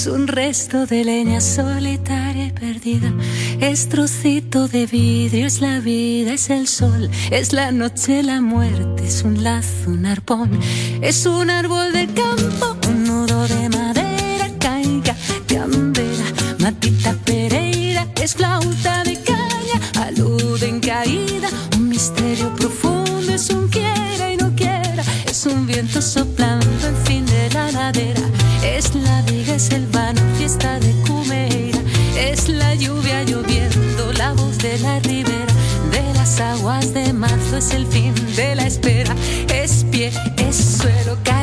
Es un resto de leña solitaria y perdida, es trocito de vidrio, es la vida, es el sol, es la noche, la muerte, es un lazo, un arpón, es un árbol del campo, un nudo de madera, caiga, candela, matita pereira, es flauta de caña, alude en caída, un misterio profundo, es un quiera y no quiera, es un viento soplando aguas de marzo, es el fin de la espera, es pie, es suelo, carretera,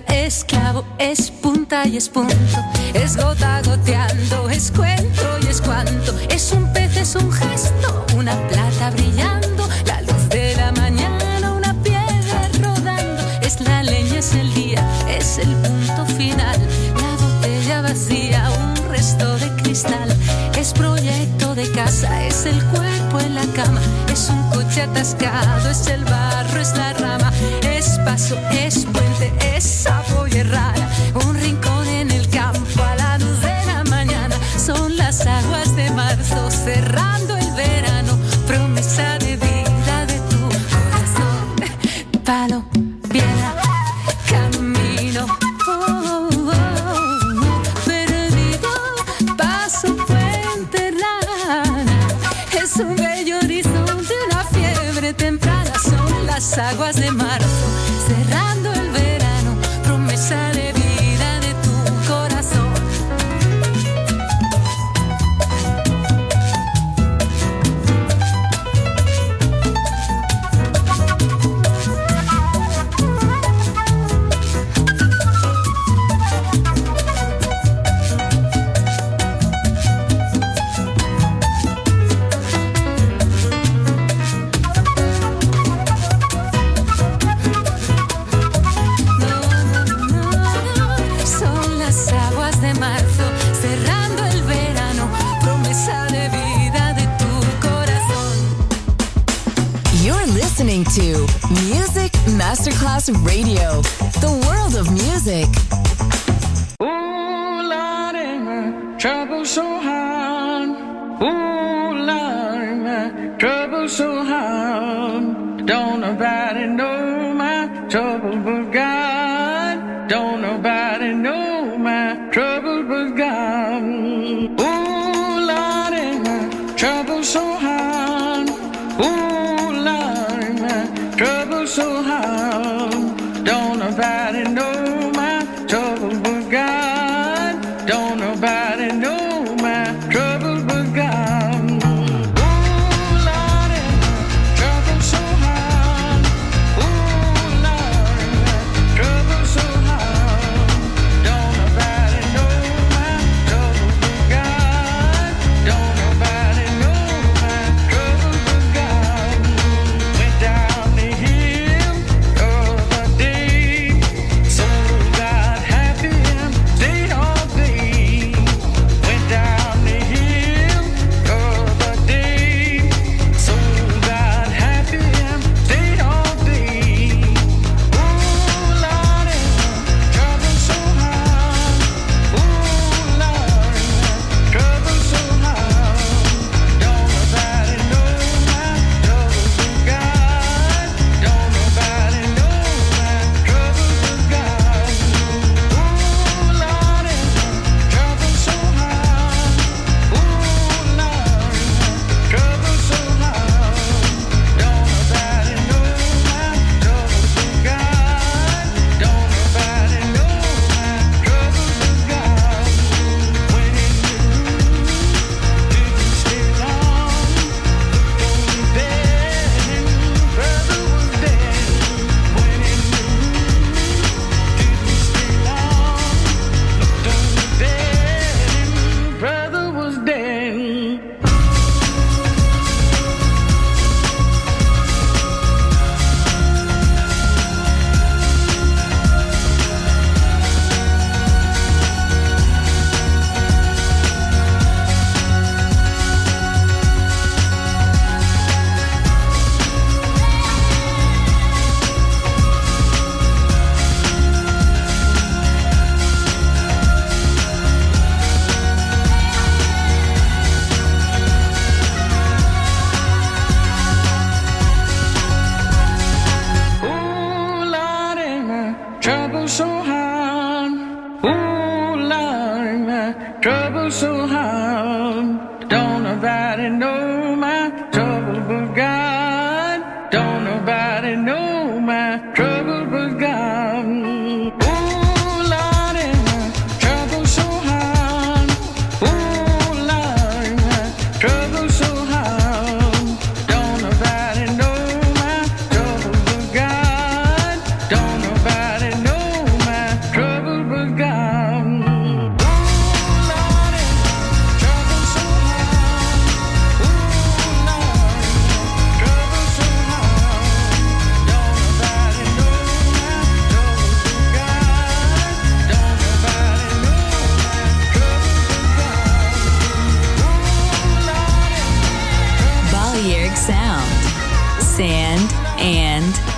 palo, es punta y es punto, es gota goteando, es cuento y es cuanto, es un pez, es un gesto, una plata brillando, la luz de la mañana, una piedra rodando, es la leña, es el día, es el punto final, la botella vacía, un resto de cristal, es proyecto de casa, es el cuerpo en la cama, es un coche atascado, es el barro, es la rama, es paso, es puente, es y rara, un rincón en el campo a la luz de la mañana, son las aguas de marzo cerrando Radio, the world of music. Ooh, Lordy, my trouble so hard. Ooh, Lordy, my trouble so hard. Don't nobody know my trouble but God. Don't nobody know my trouble but God. Ooh, Lordy, my trouble so hard.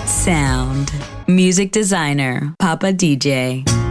Sound. Music designer, Papa DJ.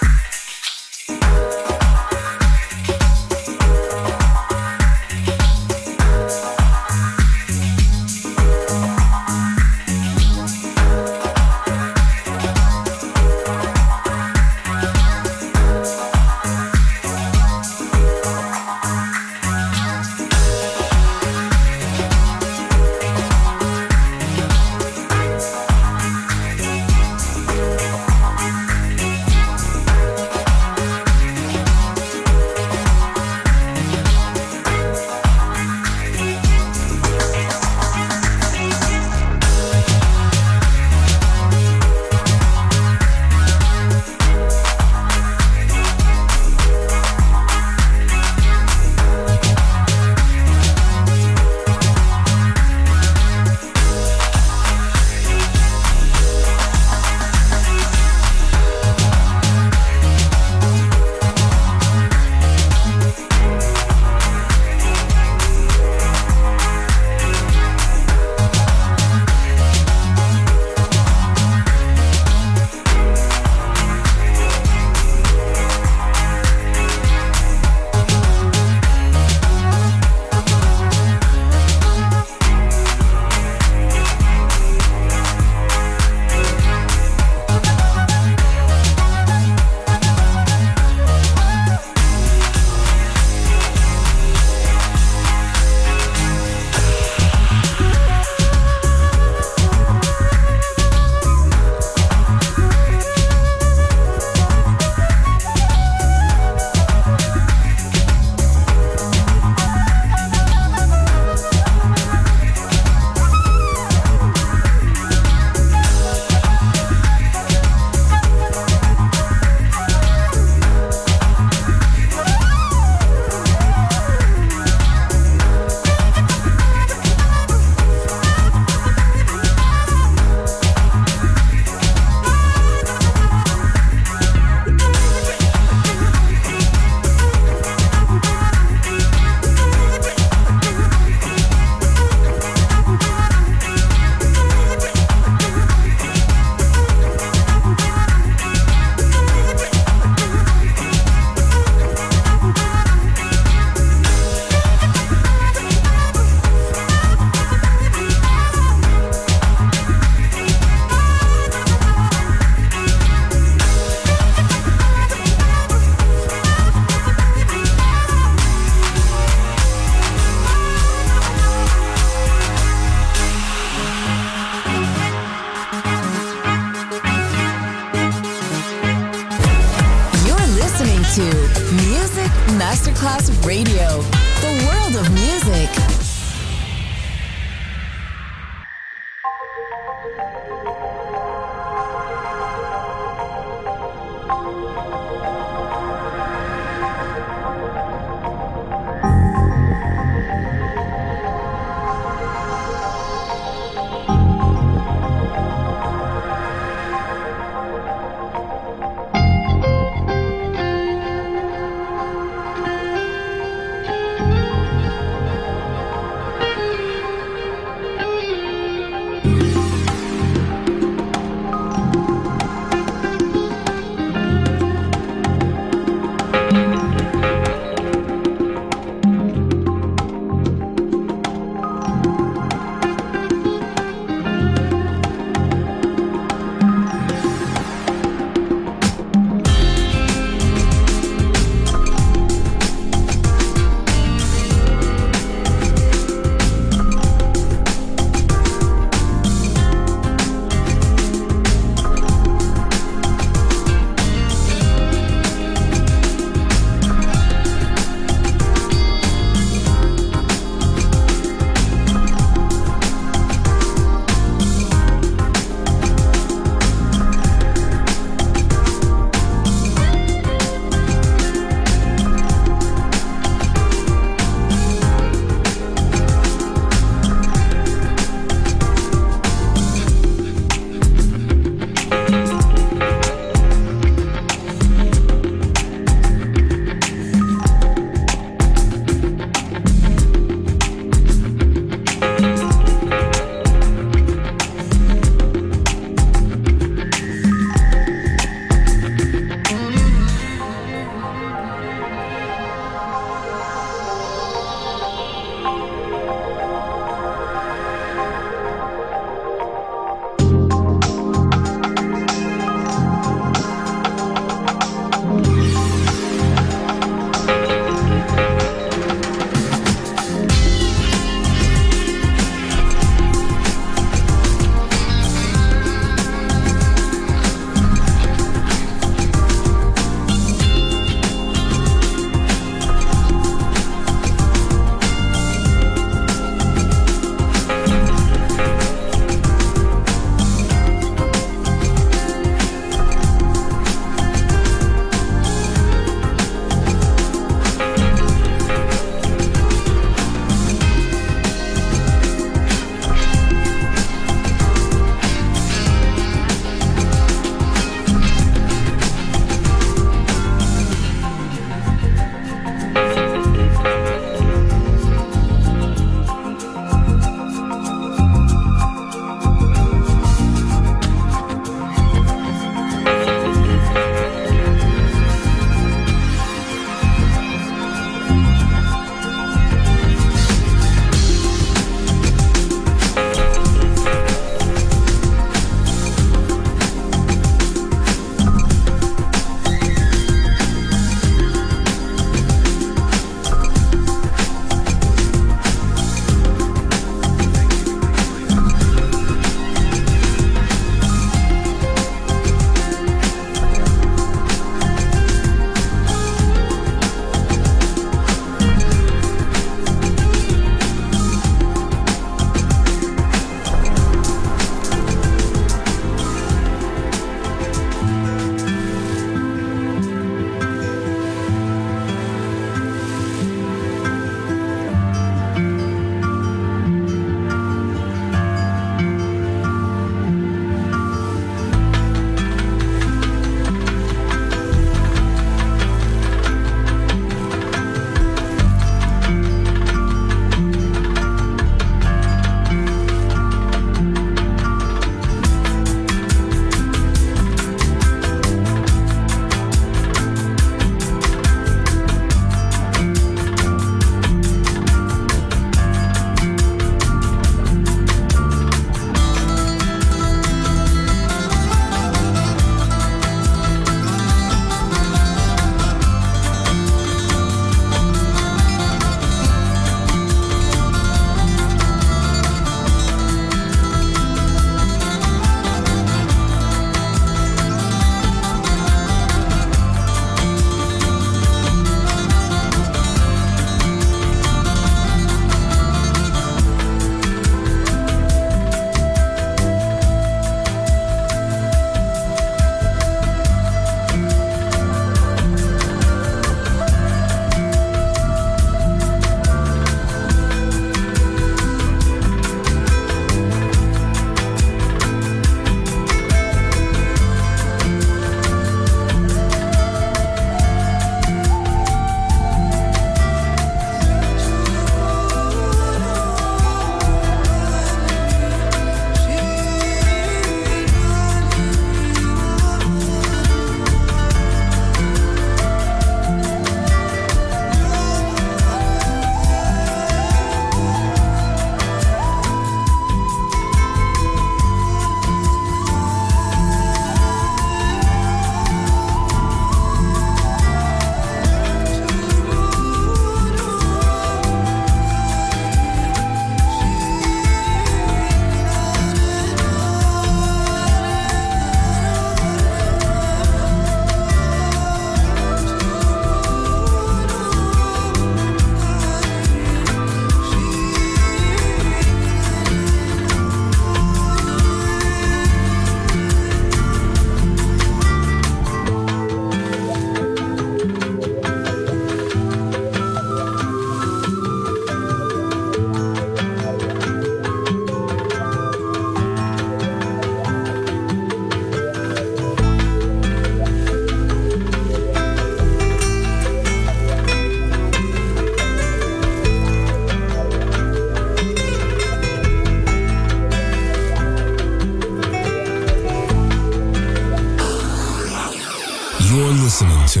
Listening to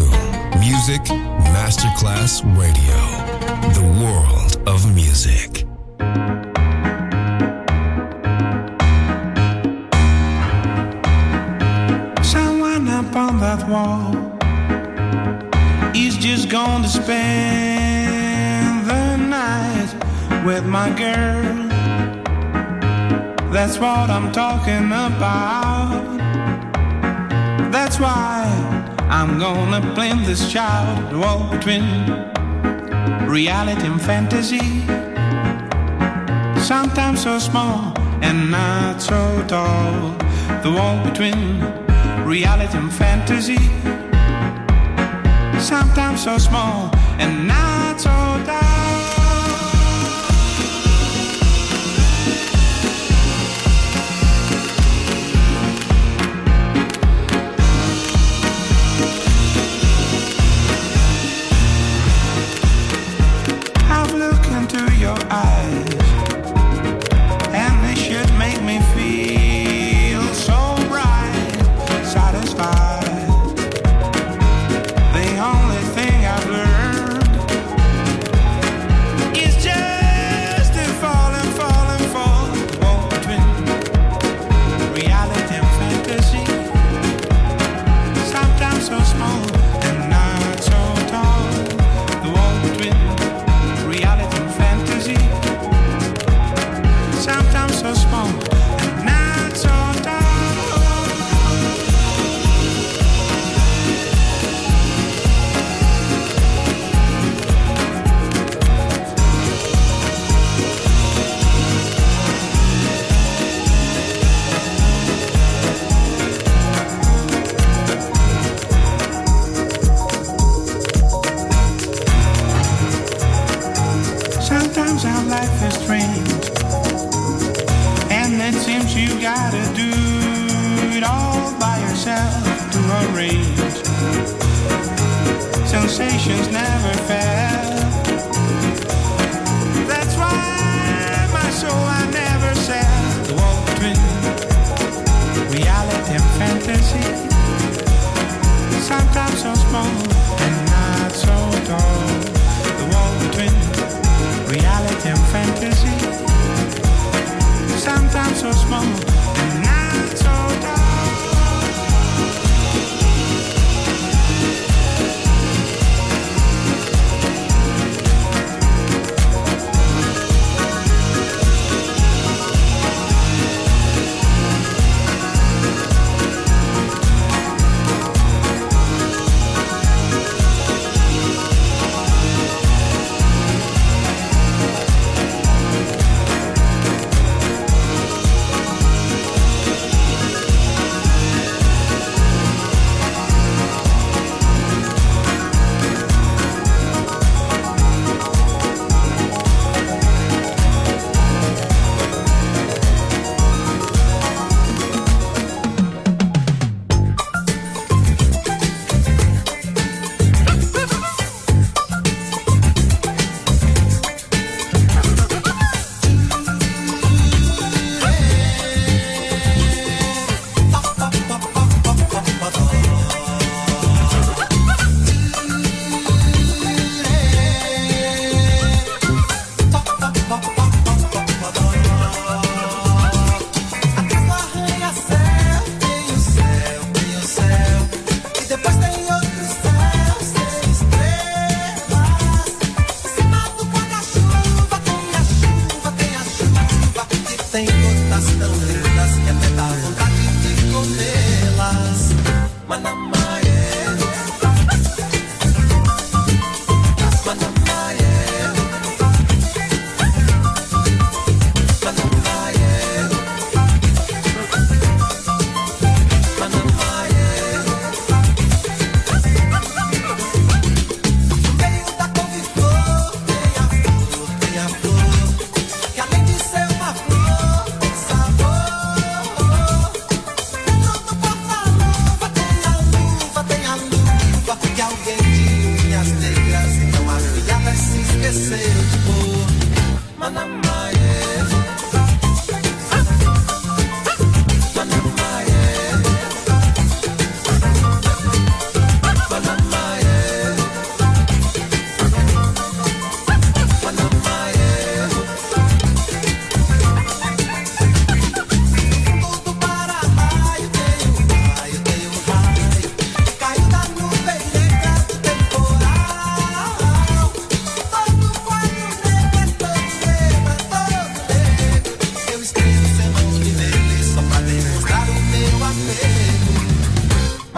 Music Masterclass Radio, the world of music. Someone up on that wall is just going to spend the night with my girl. That's what I'm talking about. That's why I'm gonna blend this child, the wall between reality and fantasy. Sometimes so small and not so tall. The wall between reality and fantasy. Sometimes so small and not so tall.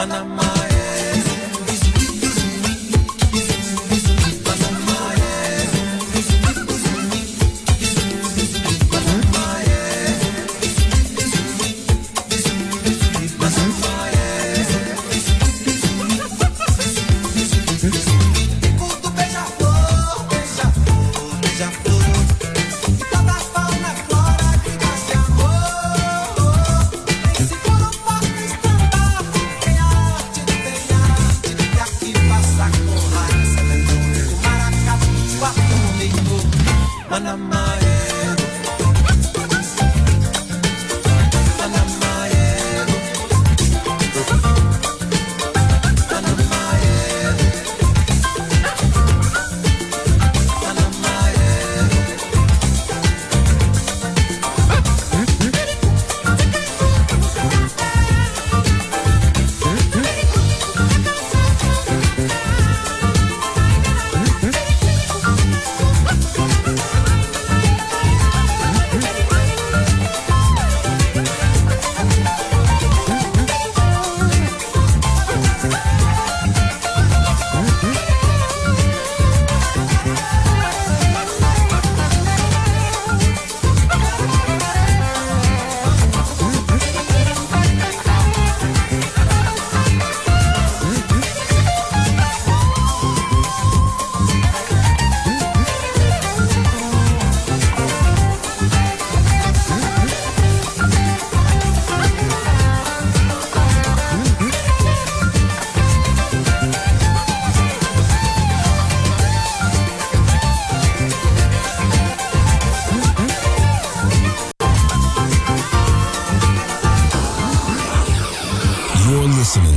Panama.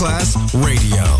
Masterclass Radio,